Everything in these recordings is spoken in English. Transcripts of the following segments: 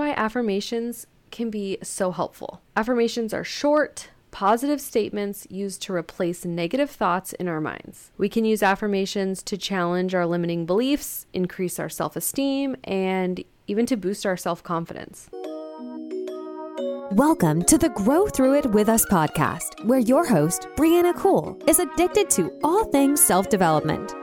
why affirmations can be so helpful. Affirmations are short, positive statements used to replace negative thoughts in our minds. We can use affirmations to challenge our limiting beliefs, increase our self esteem, and even to boost our self confidence. Welcome to the Grow Through It With Us podcast, where your host, Brianna Cool, is addicted to all things self development.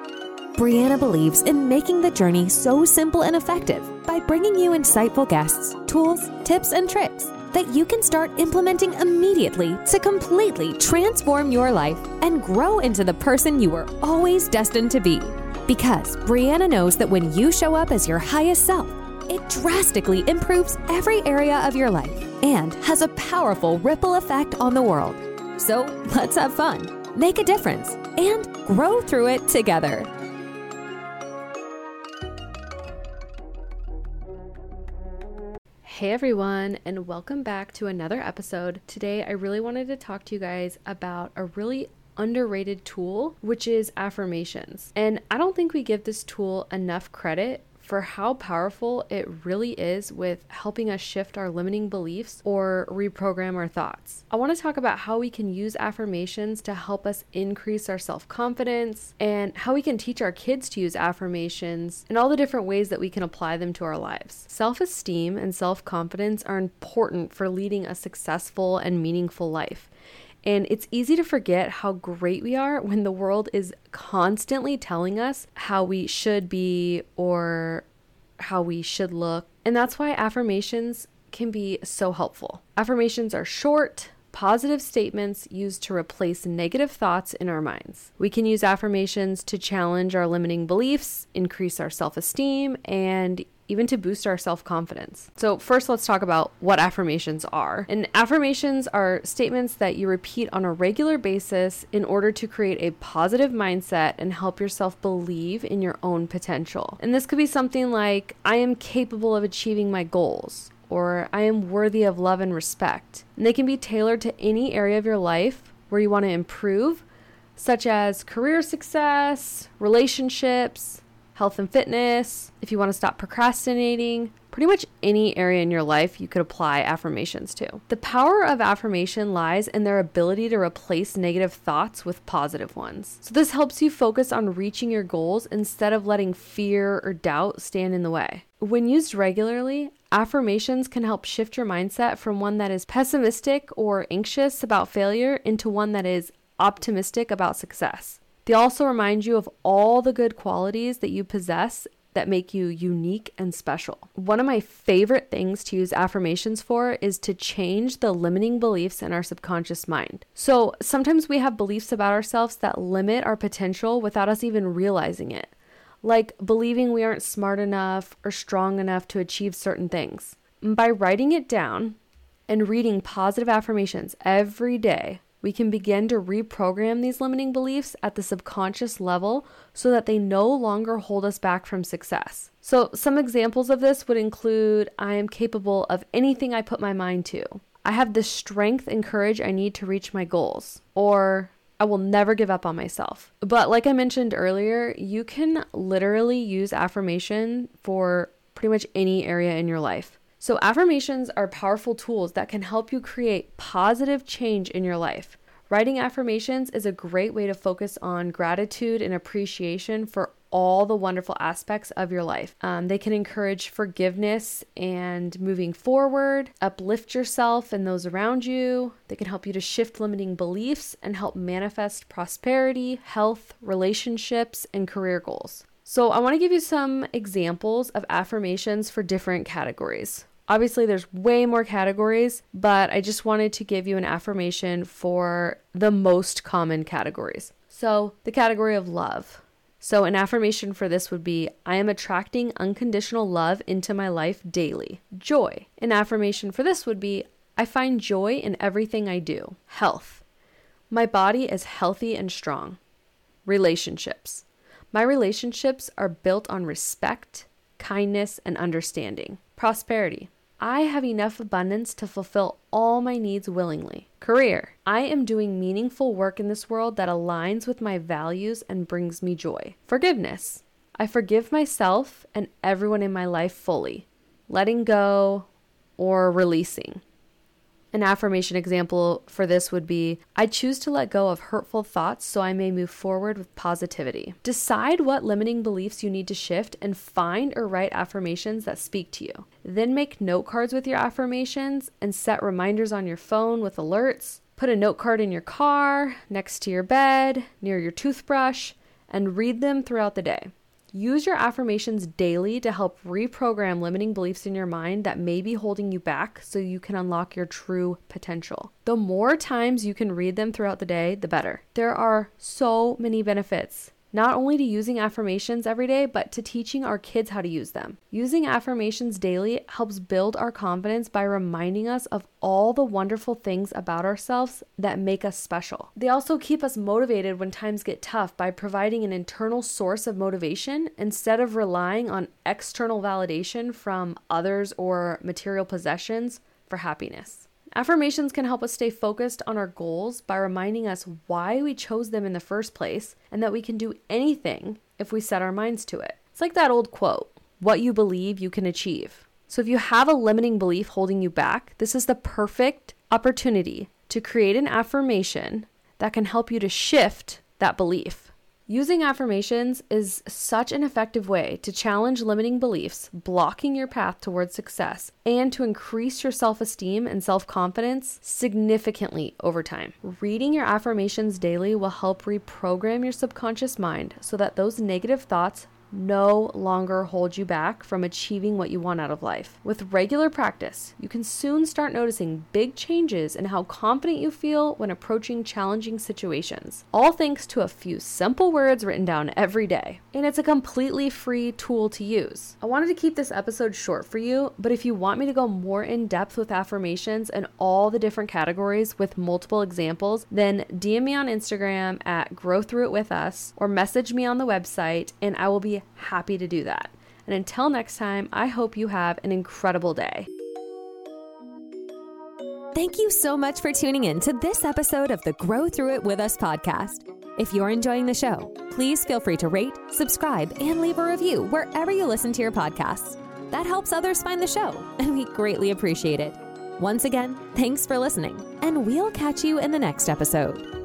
Brianna believes in making the journey so simple and effective by bringing you insightful guests, tools, tips, and tricks that you can start implementing immediately to completely transform your life and grow into the person you were always destined to be. Because Brianna knows that when you show up as your highest self, it drastically improves every area of your life and has a powerful ripple effect on the world. So let's have fun, make a difference, and grow through it together. Hey everyone, and welcome back to another episode. Today, I really wanted to talk to you guys about a really underrated tool, which is affirmations. And I don't think we give this tool enough credit for how powerful it really is with helping us shift our limiting beliefs or reprogram our thoughts. I want to talk about how we can use affirmations to help us increase our self confidence and how we can teach our kids to use affirmations and all the different ways that we can apply them to our lives. Self esteem and self confidence are important for leading a successful and meaningful life. And it's easy to forget how great we are when the world is constantly telling us how we should be or how we should look. And that's why affirmations can be so helpful. Affirmations are short, positive statements used to replace negative thoughts in our minds. We can use affirmations to challenge our limiting beliefs, increase our self esteem, and even to boost our self confidence. So, first, let's talk about what affirmations are. And affirmations are statements that you repeat on a regular basis in order to create a positive mindset and help yourself believe in your own potential. And this could be something like, I am capable of achieving my goals. Or I am worthy of love and respect. And they can be tailored to any area of your life where you want to improve, such as career success, relationships, health and fitness, if you want to stop procrastinating, pretty much any area in your life you could apply affirmations to. The power of affirmation lies in their ability to replace negative thoughts with positive ones. So, this helps you focus on reaching your goals instead of letting fear or doubt stand in the way. When used regularly, affirmations can help shift your mindset from one that is pessimistic or anxious about failure into one that is optimistic about success. They also remind you of all the good qualities that you possess that make you unique and special. One of my favorite things to use affirmations for is to change the limiting beliefs in our subconscious mind. So sometimes we have beliefs about ourselves that limit our potential without us even realizing it, like believing we aren't smart enough or strong enough to achieve certain things. By writing it down and reading positive affirmations every day, we can begin to reprogram these limiting beliefs at the subconscious level so that they no longer hold us back from success. So, some examples of this would include I am capable of anything I put my mind to. I have the strength and courage I need to reach my goals. Or I will never give up on myself. But like I mentioned earlier, you can literally use affirmation for pretty much any area in your life. So, affirmations are powerful tools that can help you create positive change in your life. Writing affirmations is a great way to focus on gratitude and appreciation for all the wonderful aspects of your life. Um, they can encourage forgiveness and moving forward, uplift yourself and those around you. They can help you to shift limiting beliefs and help manifest prosperity, health, relationships, and career goals. So, I want to give you some examples of affirmations for different categories. Obviously, there's way more categories, but I just wanted to give you an affirmation for the most common categories. So, the category of love. So, an affirmation for this would be I am attracting unconditional love into my life daily. Joy. An affirmation for this would be I find joy in everything I do. Health. My body is healthy and strong. Relationships. My relationships are built on respect, kindness, and understanding. Prosperity. I have enough abundance to fulfill all my needs willingly. Career. I am doing meaningful work in this world that aligns with my values and brings me joy. Forgiveness. I forgive myself and everyone in my life fully. Letting go, or releasing. An affirmation example for this would be I choose to let go of hurtful thoughts so I may move forward with positivity. Decide what limiting beliefs you need to shift and find or write affirmations that speak to you. Then make note cards with your affirmations and set reminders on your phone with alerts. Put a note card in your car, next to your bed, near your toothbrush, and read them throughout the day. Use your affirmations daily to help reprogram limiting beliefs in your mind that may be holding you back so you can unlock your true potential. The more times you can read them throughout the day, the better. There are so many benefits not only to using affirmations every day, but to teaching our kids how to use them. Using affirmations daily helps build our confidence by reminding us of all the wonderful things about ourselves that make us special. They also keep us motivated when times get tough by providing an internal source of motivation instead of relying on external validation from others or material possessions for happiness. Affirmations can help us stay focused on our goals by reminding us why we chose them in the first place and that we can do anything if we set our minds to it. It's like that old quote what you believe you can achieve. So if you have a limiting belief holding you back, this is the perfect opportunity to create an affirmation that can help you to shift that belief. Using affirmations is such an effective way to challenge limiting beliefs, blocking your path towards success, and to increase your self esteem and self confidence significantly over time. Reading your affirmations daily will help reprogram your subconscious mind so that those negative thoughts no longer hold you back from achieving what you want out of life. With regular practice, you can soon start noticing big changes in how confident you feel when approaching challenging situations. All thanks to a few simple words written down every day. And it's a completely free tool to use. I wanted to keep this episode short for you, but if you want me to go more in depth with affirmations and all the different categories with multiple examples, then DM me on Instagram at Grow Through It With Us or message me on the website and I will happy to do that. And until next time, I hope you have an incredible day. Thank you so much for tuning in to this episode of the Grow Through It With Us podcast. If you're enjoying the show, please feel free to rate, subscribe, and leave a review wherever you listen to your podcasts. That helps others find the show, and we greatly appreciate it. Once again, thanks for listening, and we'll catch you in the next episode.